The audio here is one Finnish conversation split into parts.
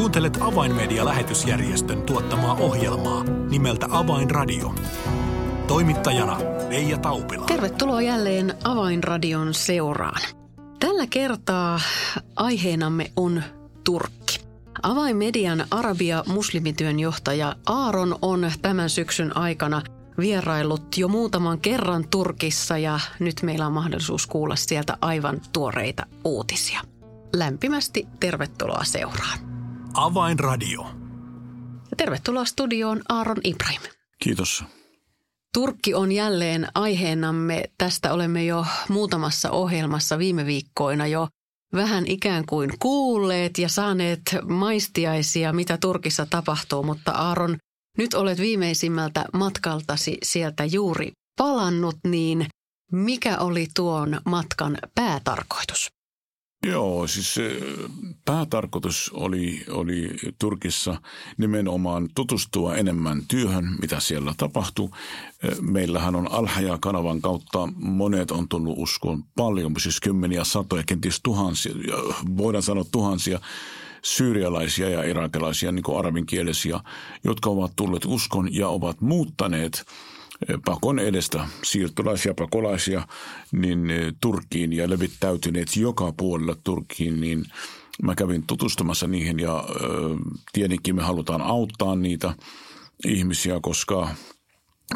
Kuuntelet Avainmedia-lähetysjärjestön tuottamaa ohjelmaa nimeltä Avainradio. Toimittajana Leija Taupila. Tervetuloa jälleen Avainradion seuraan. Tällä kertaa aiheenamme on Turkki. Avainmedian Arabia muslimityön johtaja Aaron on tämän syksyn aikana vierailut jo muutaman kerran Turkissa ja nyt meillä on mahdollisuus kuulla sieltä aivan tuoreita uutisia. Lämpimästi tervetuloa seuraan. Avainradio. Ja tervetuloa studioon Aaron Ibrahim. Kiitos. Turkki on jälleen aiheenamme. Tästä olemme jo muutamassa ohjelmassa viime viikkoina jo vähän ikään kuin kuulleet ja saaneet maistiaisia, mitä Turkissa tapahtuu. Mutta Aaron, nyt olet viimeisimmältä matkaltasi sieltä juuri palannut, niin mikä oli tuon matkan päätarkoitus? Joo, siis päätarkoitus oli, oli Turkissa nimenomaan tutustua enemmän työhön, mitä siellä tapahtuu. Meillähän on Alhaja-kanavan kautta monet on tullut uskoon paljon, siis kymmeniä, satoja, kenties tuhansia, voidaan sanoa tuhansia syyrialaisia ja irakilaisia, niin kuin arabinkielisiä, jotka ovat tulleet uskon ja ovat muuttaneet – pakon edestä siirtolaisia pakolaisia niin eh, Turkkiin ja levittäytyneet joka puolella Turkkiin, niin mä kävin tutustumassa niihin ja ö, tietenkin me halutaan auttaa niitä ihmisiä, koska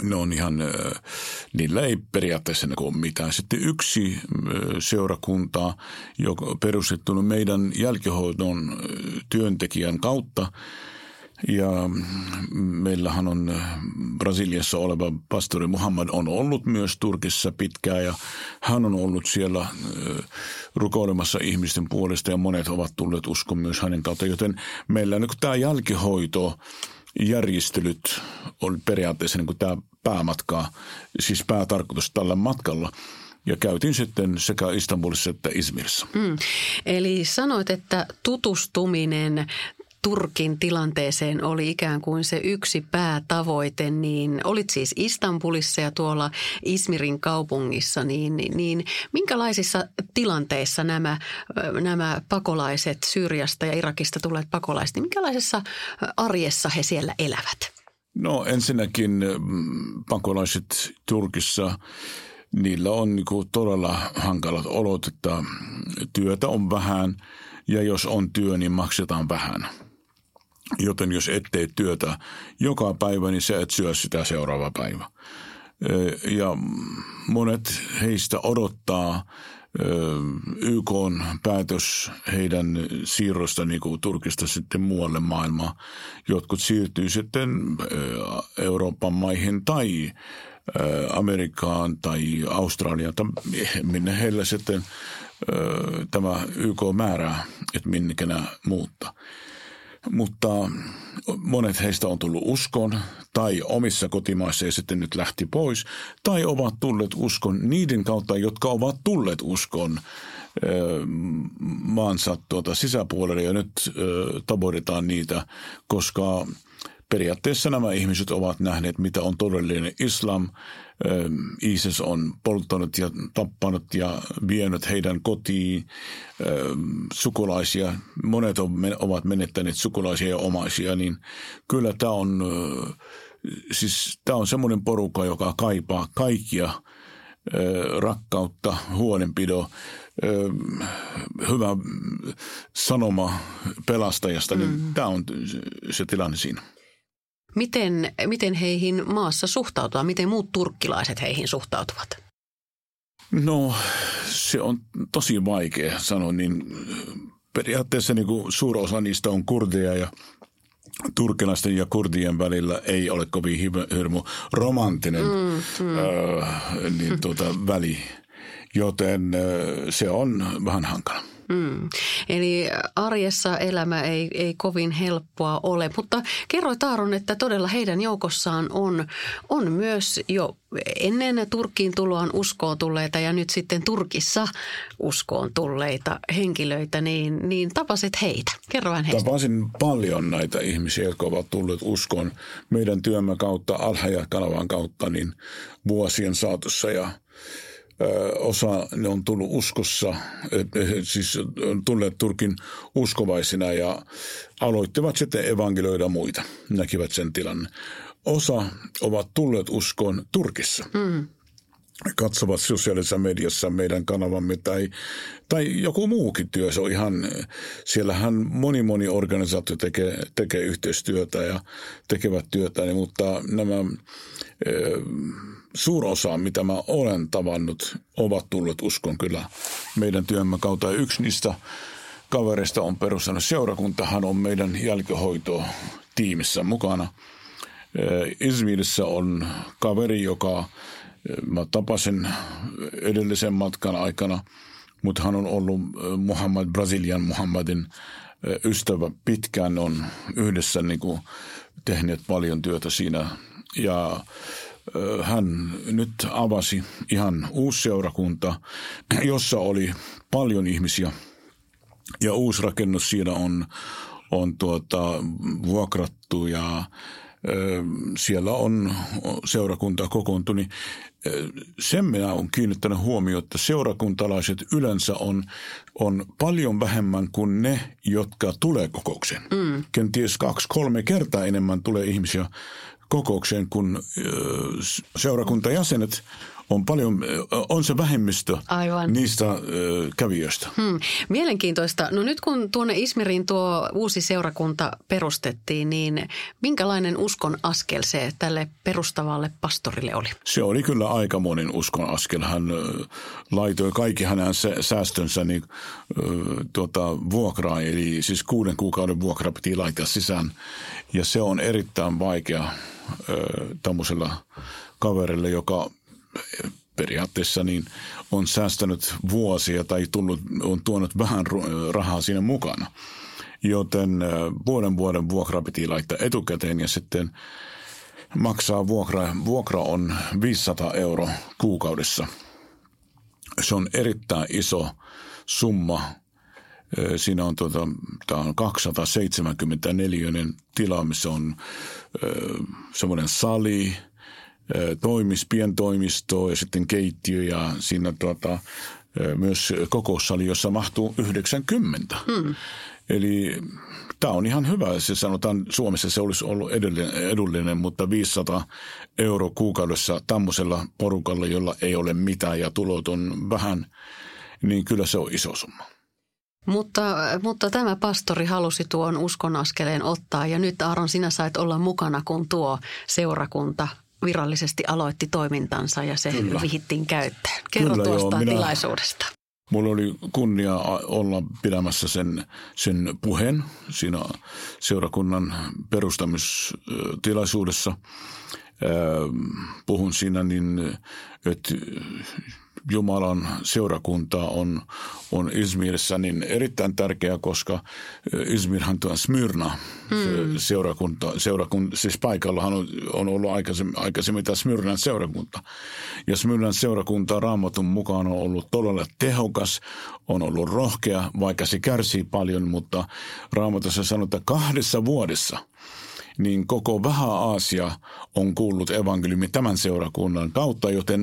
ne on ihan, niillä ei periaatteessa ole mitään. Sitten yksi seurakunta, joka perustettu meidän jälkihoidon työntekijän kautta, ja meillähän on äh, Brasiliassa oleva pastori Muhammad on ollut myös Turkissa pitkään ja hän on ollut siellä äh, rukoilemassa ihmisten puolesta ja monet ovat tulleet uskon myös hänen kautta. Joten meillä niin tämä jälkihoito järjestelyt on periaatteessa niin tämä päämatka, siis päätarkoitus tällä matkalla – ja käytiin sitten sekä Istanbulissa että Izmirissa. Mm. Eli sanoit, että tutustuminen Turkin tilanteeseen oli ikään kuin se yksi päätavoite, niin olit siis Istanbulissa ja tuolla Izmirin kaupungissa, niin, niin minkälaisissa tilanteissa nämä, nämä pakolaiset Syyriasta ja Irakista tulleet pakolaiset, niin minkälaisessa arjessa he siellä elävät? No ensinnäkin pakolaiset Turkissa, niillä on niin todella hankalat olot, että työtä on vähän ja jos on työ, niin maksetaan vähän – Joten jos et tee työtä joka päivä, niin sä et syö sitä seuraava päivä. Ja monet heistä odottaa YK on päätös heidän siirrosta niin kuin Turkista sitten muualle maailmaan. Jotkut siirtyy sitten Euroopan maihin tai Amerikkaan tai Australiaan, minne heillä sitten tämä YK määrää, että minne muuttaa. Mutta monet heistä on tullut uskon tai omissa kotimaissa ja sitten nyt lähti pois. Tai ovat tulleet uskon niiden kautta, jotka ovat tulleet uskon maansa tuota sisäpuolelle ja nyt tavoitetaan niitä, koska periaatteessa nämä ihmiset ovat nähneet, mitä on todellinen islam. ISIS on polttanut ja tappanut ja vienyt heidän kotiin sukulaisia. Monet ovat menettäneet sukulaisia ja omaisia, niin kyllä tämä on, siis tämä on semmoinen porukka, joka kaipaa kaikkia rakkautta, huolenpido, hyvä sanoma pelastajasta, niin mm. tämä on se tilanne siinä. Miten, miten heihin maassa suhtautuvat? Miten muut turkkilaiset heihin suhtautuvat? No se on tosi vaikea sanoa, niin periaatteessa niin kuin osa niistä on kurdeja ja turkilaisten ja kurdien välillä ei ole kovin hirmu romanttinen mm, mm. Äh, niin tuota, väli, joten äh, se on vähän hankala. Mm. Eli arjessa elämä ei, ei kovin helppoa ole, mutta kerroit Aaron, että todella heidän joukossaan on, on myös jo ennen Turkkiin tuloaan uskoon tulleita ja nyt sitten Turkissa uskoon tulleita henkilöitä, niin, niin tapasit heitä. Kerro vähän heistä. Tapasin paljon näitä ihmisiä, jotka ovat tulleet uskoon meidän työmme kautta, Alhaja-kanavan kautta, niin vuosien saatossa ja osa ne on tullut uskossa, siis on tulleet Turkin uskovaisina ja aloittivat sitten evankelioida muita, näkivät sen tilanne. Osa ovat tulleet uskoon Turkissa. Mm katsovat sosiaalisessa mediassa meidän kanavamme tai, tai joku muukin työ. Se on ihan, siellähän moni moni organisaatio tekee, tekee yhteistyötä ja tekevät työtä, niin, mutta nämä e, suurosa, mitä mä olen tavannut, ovat tulleet uskon kyllä meidän työmme kautta. Yksi niistä kavereista on perustanut seurakuntahan on meidän jälkihoito tiimissä mukana. Izmirissä on kaveri, joka Mä tapasin edellisen matkan aikana, mutta hän on ollut Muhammad, Brasilian Muhammadin ystävä pitkään. On yhdessä niin kuin tehneet paljon työtä siinä ja hän nyt avasi ihan uusi seurakunta, jossa oli paljon ihmisiä ja uusi rakennus siinä on, on tuota, vuokrattu ja siellä on seurakunta kokoontunut, niin sen minä olen kiinnittänyt huomioon, että seurakuntalaiset yleensä on, on paljon vähemmän kuin ne, jotka tulee kokoukseen. Mm. Kenties kaksi-kolme kertaa enemmän tulee ihmisiä kokoukseen kuin seurakuntajäsenet on paljon, on se vähemmistö Aivan. niistä kävijöistä. Hmm. Mielenkiintoista. No nyt kun tuonne Ismiriin tuo uusi seurakunta perustettiin, niin minkälainen uskon askel se tälle perustavalle pastorille oli? Se oli kyllä aika monin uskon askel. Hän laitoi kaikki hänen säästönsä niin, tuota, vuokraa, eli siis kuuden kuukauden vuokra piti laittaa sisään. Ja se on erittäin vaikea tämmöisellä kaverille, joka periaatteessa niin on säästänyt vuosia tai tullut, on tuonut vähän rahaa siinä mukana. Joten puolen vuoden vuokra piti laittaa etukäteen ja sitten maksaa vuokra. Vuokra on 500 euro kuukaudessa. Se on erittäin iso summa. Siinä on, tuota, tämä on 274 tila, missä on semmoinen sali – toimis, pientoimisto ja sitten keittiö ja siinä tuota, myös kokoussali, jossa mahtuu 90. Hmm. Eli tämä on ihan hyvä. Se sanotaan, Suomessa se olisi ollut edullinen, edullinen mutta 500 euro kuukaudessa tämmöisellä porukalla, jolla ei ole mitään ja tulot on vähän, niin kyllä se on iso summa. Mutta, mutta tämä pastori halusi tuon uskon askeleen ottaa ja nyt Aaron sinä sait olla mukana, kun tuo seurakunta virallisesti aloitti toimintansa ja se Kyllä. vihittiin käyttöön. Kerro Kyllä, tuosta joo, minä, tilaisuudesta. Mulla oli kunnia olla pidämässä sen, sen puheen siinä seurakunnan perustamistilaisuudessa. Puhun siinä niin, että Jumalan seurakunta on, on Izmirissä niin erittäin tärkeä, koska Izmirhan tuo Smyrna hmm. seurakunta, seurakunta, siis paikallahan on, on ollut aikaisemmin, aikaisemmin tämä Smyrnan seurakunta. Ja Smyrnan seurakunta raamatun mukaan on ollut todella tehokas, on ollut rohkea, vaikka se kärsii paljon, mutta raamatussa sanotaan, että kahdessa vuodessa – niin koko Vähä-Aasia on kuullut evankeliumi tämän seurakunnan kautta, joten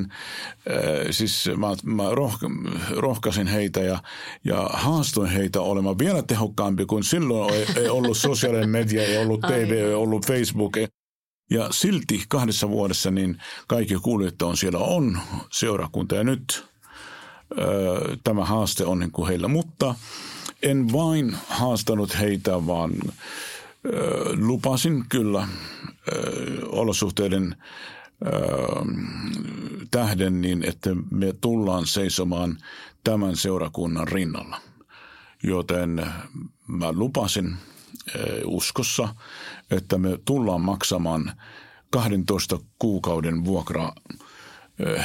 äh, siis mä, mä rohka, rohkasin heitä ja, ja haastoin heitä olemaan vielä tehokkaampi kuin silloin ei, ei ollut sosiaalinen media, ei ollut TV, ei ollut Facebook. Ja silti kahdessa vuodessa niin kaikki kuulijat on siellä on seurakunta ja nyt äh, tämä haaste on niin kuin heillä. Mutta en vain haastanut heitä, vaan lupasin kyllä olosuhteiden tähden niin, että me tullaan seisomaan tämän seurakunnan rinnalla. Joten mä lupasin uskossa, että me tullaan maksamaan 12 kuukauden vuokra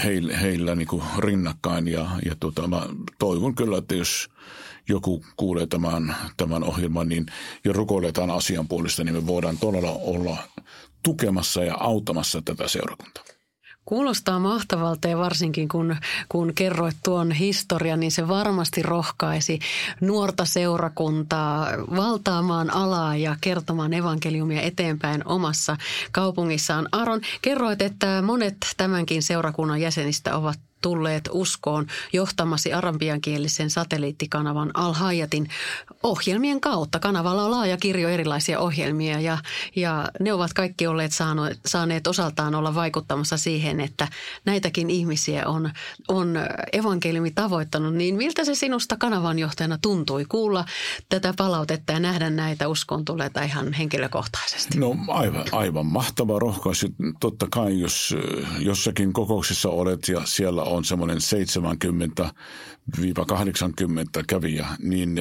heillä, heillä niin kuin rinnakkain. Ja, ja tota, mä toivon kyllä, että jos joku kuulee tämän, tämän ohjelman niin, ja rukoiletaan asian puolesta, niin me voidaan todella olla tukemassa ja auttamassa tätä seurakuntaa. Kuulostaa mahtavalta ja varsinkin kun, kun kerroit tuon historian, niin se varmasti rohkaisi nuorta seurakuntaa valtaamaan alaa ja kertomaan evankeliumia eteenpäin omassa kaupungissaan. Aron, kerroit, että monet tämänkin seurakunnan jäsenistä ovat tulleet uskoon johtamasi arabiankielisen satelliittikanavan Al-Hayatin ohjelmien kautta. Kanavalla on laaja kirjo erilaisia ohjelmia ja, ja ne ovat kaikki olleet saaneet, saaneet osaltaan olla vaikuttamassa siihen, että näitäkin ihmisiä on, on evankeliumi tavoittanut. Niin miltä se sinusta kanavanjohtajana tuntui kuulla tätä palautetta ja nähdä näitä uskon tuleita ihan henkilökohtaisesti? No aivan, aivan mahtava rohkaisu. Totta kai, jos jossakin kokouksessa olet ja siellä on semmoinen 70-80 kävijä, niin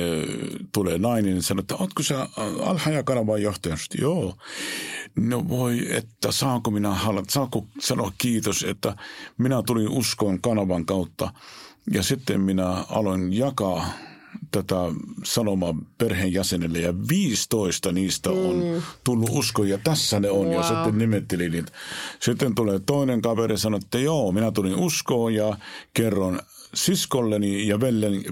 tulee nainen ja sanoo, että ootko sä Alhaja-kanavan johtaja? Joo. No voi, että saanko minä saanko sanoa kiitos, että minä tulin uskoon kanavan kautta ja sitten minä aloin jakaa tätä sanomaa perheenjäsenelle ja 15 niistä on mm. tullut usko ja tässä ne on wow. ja sitten nimetteli niitä. Sitten tulee toinen kaveri ja sanoo, että joo, minä tulin uskoon ja kerron siskolleni ja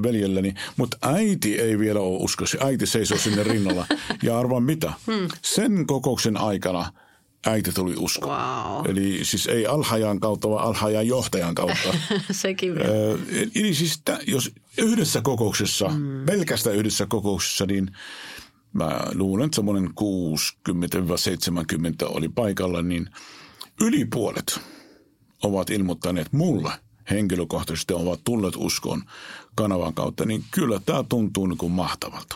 veljelleni, mutta äiti ei vielä ole uskossa. Äiti seisoo sinne rinnalla. Ja arvaan mitä? Hmm. Sen kokouksen aikana – äiti tuli usko. Wow. Eli siis ei alhajan kautta, vaan alhajan johtajan kautta. Sekin vielä. Eli siis jos yhdessä kokouksessa, mm. pelkästään yhdessä kokouksessa, niin mä luulen, että semmoinen 60-70 oli paikalla, niin yli puolet ovat ilmoittaneet mulle henkilökohtaisesti ovat tulleet uskoon kanavan kautta, niin kyllä tämä tuntuu niin kuin mahtavalta.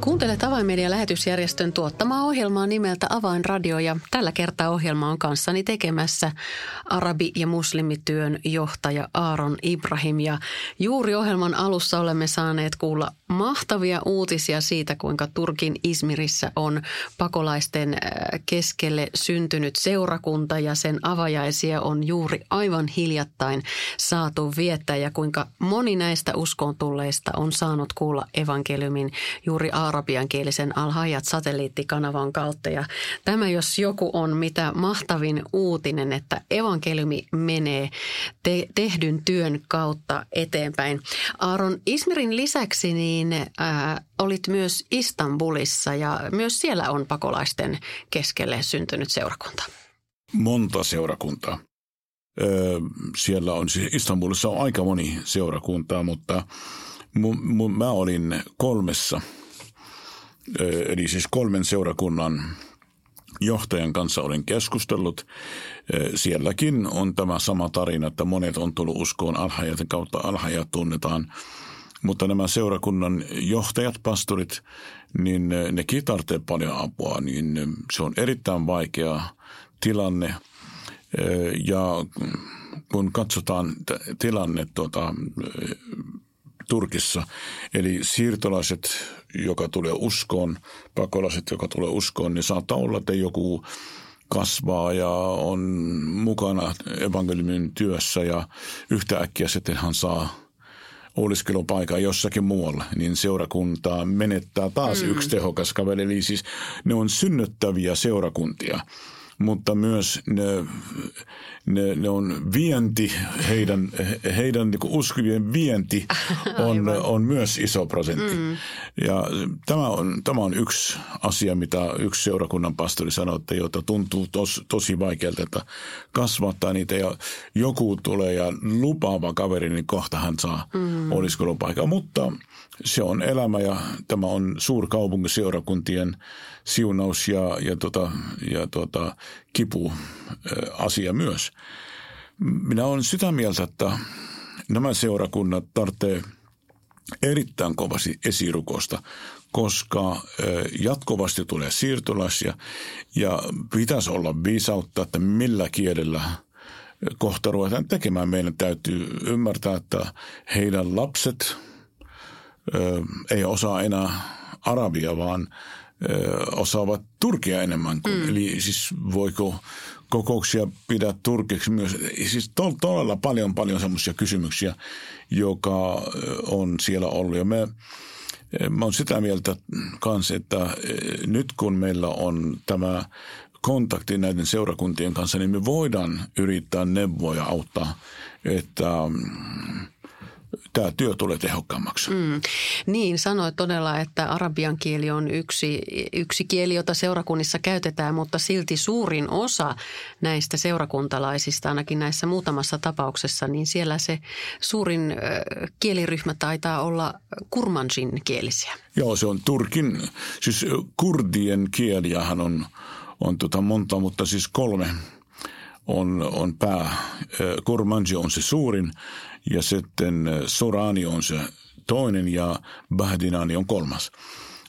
Kuuntelet Avainmedia lähetysjärjestön tuottamaa ohjelmaa nimeltä Avainradio ja tällä kertaa ohjelma on kanssani tekemässä arabi- ja muslimityön johtaja Aaron Ibrahim. Ja juuri ohjelman alussa olemme saaneet kuulla mahtavia uutisia siitä, kuinka Turkin Izmirissä on pakolaisten äh, keskelle syntynyt seurakunta ja sen avajaisia on juuri aivan hiljattain saatu viettää ja kuinka moni näistä uskoon tulleista on saanut kuulla evankeliumin juuri arabiankielisen Al-Hayat satelliittikanavan kautta. Ja tämä jos joku on mitä mahtavin uutinen, että evankeliumi menee te- tehdyn työn kautta eteenpäin. Aaron Ismirin lisäksi niin ää, olit myös Istanbulissa ja myös siellä on pakolaisten keskelle syntynyt seurakunta. Monta seurakuntaa. Öö, siellä on, siis Istanbulissa on aika moni seurakuntaa, mutta mu, mu, mä olin kolmessa – eli siis kolmen seurakunnan johtajan kanssa olen keskustellut. Sielläkin on tämä sama tarina, että monet on tullut uskoon alhajaten kautta alhajat tunnetaan. Mutta nämä seurakunnan johtajat, pastorit, niin nekin tarvitsee paljon apua, niin se on erittäin vaikea tilanne. Ja kun katsotaan tilanne tuota, Turkissa. Eli siirtolaiset, joka tulee uskoon, pakolaiset, joka tulee uskoon, niin saattaa olla, että joku kasvaa ja on mukana evankeliumin työssä ja yhtäkkiä sitten hän saa oleskelupaikan jossakin muualla, niin seurakunta menettää taas mm. yksi tehokas kaveri. Eli siis ne on synnyttäviä seurakuntia, mutta myös ne ne, ne on vienti, heidän, heidän niin uskivien vienti on, on myös iso prosentti. Mm. Ja tämä on, tämä on yksi asia, mitä yksi seurakunnan pastori sanoi, että jota tuntuu tos, tosi vaikealta, että kasvattaa niitä ja joku tulee ja lupaava kaveri, niin kohta hän saa mm. oliskelupaikan. Mutta se on elämä ja tämä on suurkaupunkiseurakuntien siunaus ja, ja, tota, ja tota, kipu asia myös. Minä olen sitä mieltä, että nämä seurakunnat tarvitsee erittäin kovasti esirukosta, koska jatkuvasti tulee siirtolaisia ja pitäisi olla viisautta, että millä kielellä kohta ruvetaan tekemään. Meidän täytyy ymmärtää, että heidän lapset ei osaa enää arabia, vaan osaavat turkia enemmän. Kuin, mm. Eli siis voiko kokouksia pidä turkiksi myös. Siis todella paljon, paljon semmoisia kysymyksiä, joka on siellä ollut. Ja me, mä olen sitä mieltä kanssa, että nyt kun meillä on tämä kontakti näiden seurakuntien kanssa, niin me voidaan yrittää neuvoa ja auttaa, että mm, tämä työ tulee tehokkaammaksi. Mm. Niin, sanoit todella, että arabian kieli on yksi, yksi kieli, jota seurakunnissa käytetään, mutta silti suurin osa näistä seurakuntalaisista, ainakin näissä muutamassa tapauksessa, niin siellä se suurin kieliryhmä taitaa olla kurmanjin kielisiä. Joo, se on Turkin, siis kurdien kieliähän on, on tota monta, mutta siis kolme on, on pää. Kurmanji on se suurin ja sitten Sorani on se toinen ja Bahdinani on kolmas.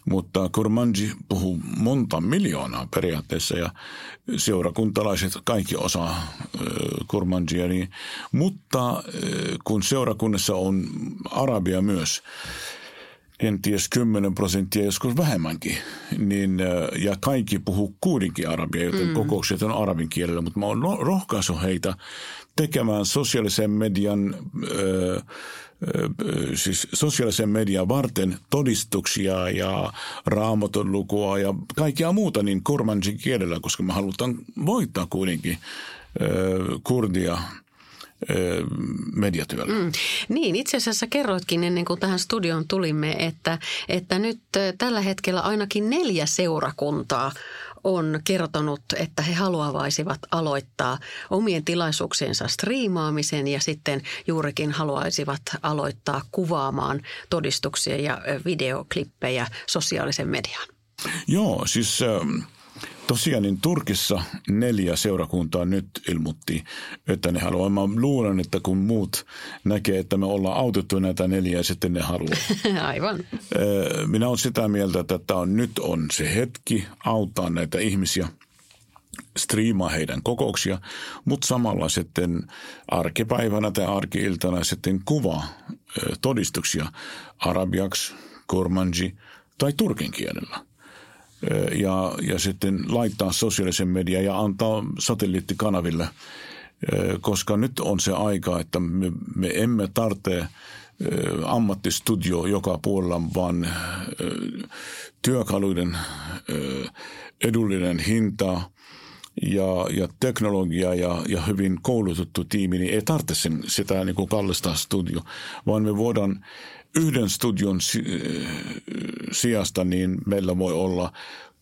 Mutta Kurmanji puhuu monta miljoonaa periaatteessa ja seurakuntalaiset kaikki osaa Kurmanjia. Niin, mutta kun seurakunnassa on arabia myös, kenties 10 prosenttia, joskus vähemmänkin. Niin, ja kaikki puhuu kuitenkin arabia, joten mm. kokoukset on arabin kielellä, mutta mä oon rohkaisu heitä tekemään sosiaalisen median, ö, siis sosiaalisen median varten todistuksia ja raamaton lukua ja kaikkea muuta niin kurmanjin kielellä, koska me halutaan voittaa kuitenkin kurdia mediatyöllä. Mm. Niin, itse asiassa kerroitkin ennen kuin tähän studioon tulimme, että, että nyt tällä hetkellä ainakin neljä seurakuntaa on kertonut, että he haluaisivat aloittaa omien tilaisuuksiensa striimaamisen ja sitten juurikin haluaisivat aloittaa kuvaamaan todistuksia ja videoklippejä sosiaalisen median. Joo, siis Tosiaan niin Turkissa neljä seurakuntaa nyt ilmoitti, että ne haluaa. Mä luulen, että kun muut näkee, että me ollaan autettu näitä neljää, sitten ne haluaa. Aivan. Minä olen sitä mieltä, että tämä on, nyt on se hetki auttaa näitä ihmisiä striimaa heidän kokouksia, mutta samalla sitten arkipäivänä tai arkiiltana sitten kuvaa todistuksia arabiaksi, kurmanji tai turkin kielellä ja, ja sitten laittaa sosiaalisen median ja antaa satelliittikanaville, koska nyt on se aika, että me, me emme tarvitse ammattistudio joka puolella, vaan työkaluiden edullinen hinta ja, ja teknologia ja, ja hyvin koulutettu tiimi, niin ei tarvitse sen, sitä niin kuin kallista studio, vaan me voidaan yhden studion sijasta niin meillä voi olla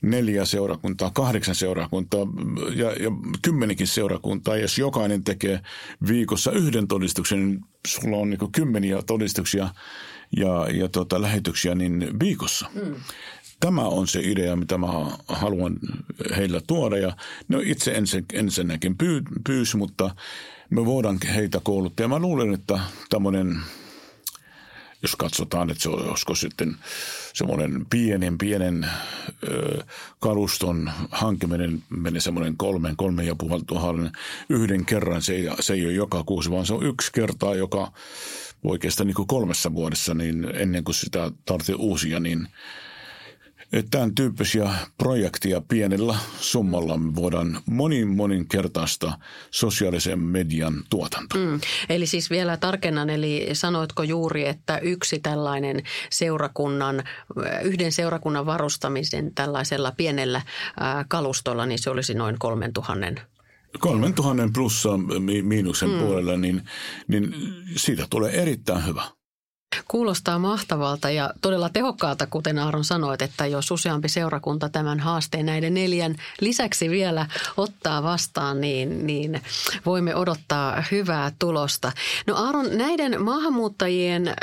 neljä seurakuntaa, kahdeksan seurakuntaa ja, ja kymmenikin seurakuntaa. Jos jokainen tekee viikossa yhden todistuksen, niin sulla on niin kymmeniä todistuksia ja, ja tota, lähetyksiä niin viikossa. Mm. Tämä on se idea, mitä mä haluan heillä tuoda. Ja no itse ensin, ensinnäkin pyy, pyysi, mutta me voidaan heitä kouluttaa. Ja mä luulen, että tämmöinen – jos katsotaan, että se olisiko sitten semmoinen pienen, pienen ö, kaluston hankiminen menee semmoinen kolmen, kolmen ja puolen tuhannen yhden kerran. Se ei, se ei ole joka kuusi, vaan se on yksi kertaa, joka oikeastaan niin kuin kolmessa vuodessa, niin ennen kuin sitä tarvitsee uusia, niin – tämän tyyppisiä projekteja pienellä summalla me voidaan monin monin kertaista sosiaalisen median tuotanto. Mm. Eli siis vielä tarkennan, eli sanoitko juuri, että yksi tällainen seurakunnan, yhden seurakunnan varustamisen tällaisella pienellä kalustolla, niin se olisi noin kolmen tuhannen Kolmen tuhannen plussa miinuksen mm. puolella, niin, niin siitä tulee erittäin hyvä. Kuulostaa mahtavalta ja todella tehokkaalta, kuten Aaron sanoit, että jos useampi seurakunta tämän haasteen näiden neljän lisäksi vielä ottaa vastaan, niin, niin voimme odottaa hyvää tulosta. No Aaron, näiden maahanmuuttajien äh,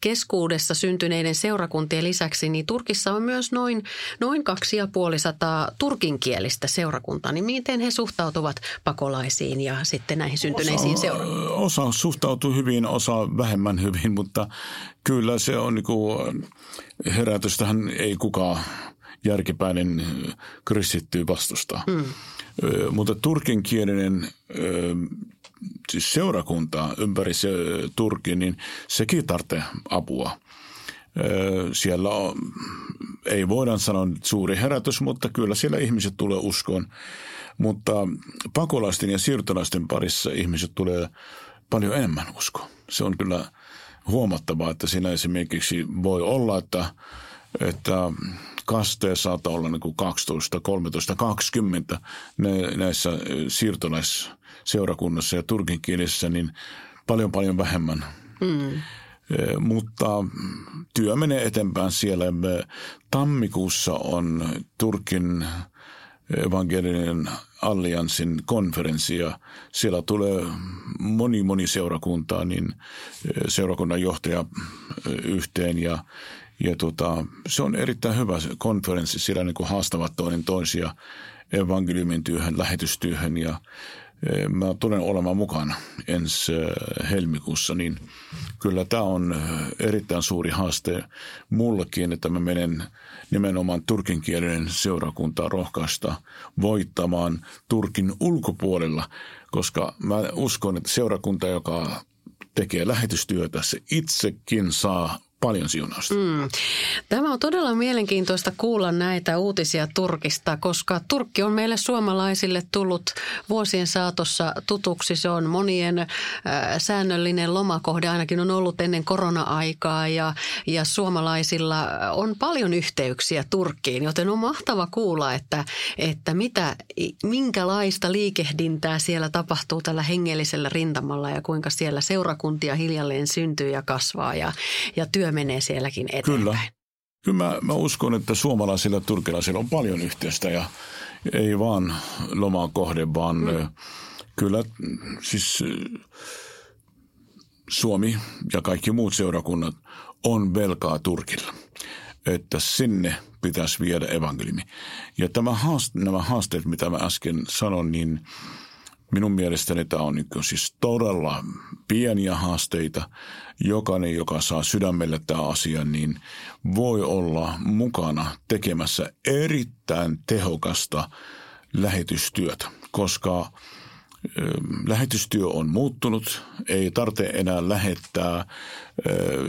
keskuudessa syntyneiden seurakuntien lisäksi, niin Turkissa on myös noin, noin 2500 turkinkielistä seurakuntaa. Niin miten he suhtautuvat pakolaisiin ja sitten näihin syntyneisiin osa, seurakuntiin? Osa suhtautuu hyvin, osa vähemmän hyvin, mutta – kyllä se on niin kuin, herätystähän ei kukaan järkipäinen kristitty vastustaa. Mm. Mutta turkinkielinen siis seurakunta ympäri se Turkin, niin sekin tarvitsee apua. Siellä on, ei voida sanoa suuri herätys, mutta kyllä siellä ihmiset tulee uskoon. Mutta pakolaisten ja siirtolaisten parissa ihmiset tulee paljon enemmän uskoon. Se on kyllä huomattavaa, että siinä esimerkiksi voi olla, että, että kasteessa saattaa olla niin kuin 12, 13, 20 näissä siirtolaisseurakunnassa ja turkinkielisessä, niin paljon paljon vähemmän. Mm. Mutta työ menee eteenpäin siellä. Tammikuussa on Turkin evankelinen allianssin konferenssi ja siellä tulee moni moni seurakuntaa, niin seurakunnan johtaja yhteen ja ja tota, se on erittäin hyvä konferenssi, siellä niin kuin haastavat toinen toisia evankeliumin työhön, lähetystyöhön ja e, mä tulen olemaan mukana ensi e, helmikuussa, niin kyllä tämä on e, erittäin suuri haaste mullekin, että mä menen nimenomaan turkinkielinen seurakunta rohkaista voittamaan Turkin ulkopuolella, koska mä uskon, että seurakunta, joka tekee lähetystyötä, se itsekin saa paljon siunausta. Mm. Tämä on todella mielenkiintoista kuulla näitä uutisia Turkista, koska Turkki on meille suomalaisille tullut vuosien saatossa tutuksi. Se on monien äh, säännöllinen lomakohde, ainakin on ollut ennen korona-aikaa ja, ja suomalaisilla on paljon yhteyksiä Turkkiin, joten on mahtava kuulla, että, että mitä, minkälaista liikehdintää siellä tapahtuu tällä hengellisellä rintamalla ja kuinka siellä seurakuntia hiljalleen syntyy ja kasvaa ja, ja työ menee sielläkin eteenpäin. Kyllä. Kyllä mä, mä uskon, että suomalaisilla ja turkilaisilla on paljon yhteistä ja ei vaan lomaa kohde, vaan mm. kyllä siis Suomi ja kaikki muut seurakunnat on velkaa Turkilla, että sinne pitäisi viedä evankeliumi. Ja tämä haaste, nämä haasteet, mitä mä äsken sanon, niin minun mielestäni tämä on niin siis todella pieniä haasteita, jokainen, joka saa sydämelle tämä asia, niin voi olla mukana tekemässä erittäin tehokasta lähetystyötä, koska lähetystyö on muuttunut, ei tarvitse enää lähettää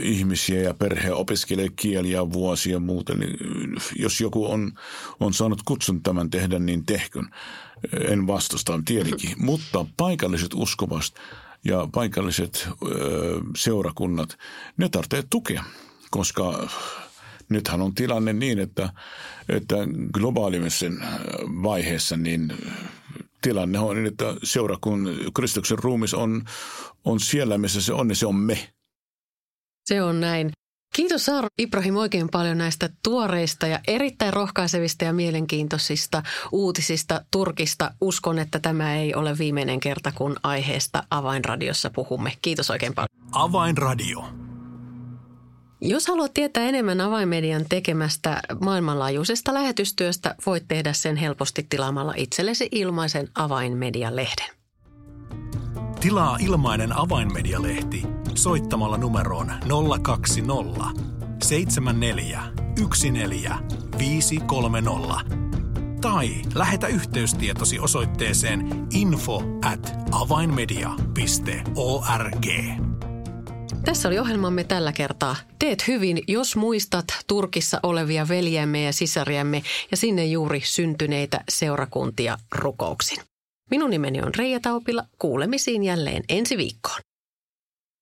ihmisiä ja perhe opiskelee kieliä vuosia muuten. Jos joku on, on saanut kutsun tämän tehdä, niin tehkön. En vastusta, tietenkin. Mutta paikalliset uskovat ja paikalliset seurakunnat, ne tarvitsee tukea, koska nythän on tilanne niin, että, että globaalimmassa vaiheessa niin tilanne on niin, että seurakun Kristuksen ruumis on, on siellä, missä se on, niin se on me. Se on näin. Kiitos Saara Ibrahim oikein paljon näistä tuoreista ja erittäin rohkaisevista ja mielenkiintoisista uutisista Turkista. Uskon, että tämä ei ole viimeinen kerta, kun aiheesta Avainradiossa puhumme. Kiitos oikein paljon. Avainradio. Jos haluat tietää enemmän avainmedian tekemästä maailmanlaajuisesta lähetystyöstä, voit tehdä sen helposti tilaamalla itsellesi ilmaisen Avainmedia-lehden. Tilaa ilmainen Avainmedia-lehti soittamalla numeroon 020 74 14 530 tai lähetä yhteystietosi osoitteeseen info at avainmedia.org. Tässä oli ohjelmamme tällä kertaa. Teet hyvin, jos muistat Turkissa olevia veljämme ja sisariamme ja sinne juuri syntyneitä seurakuntia rukouksin. Minun nimeni on Reija Taupila. Kuulemisiin jälleen ensi viikkoon.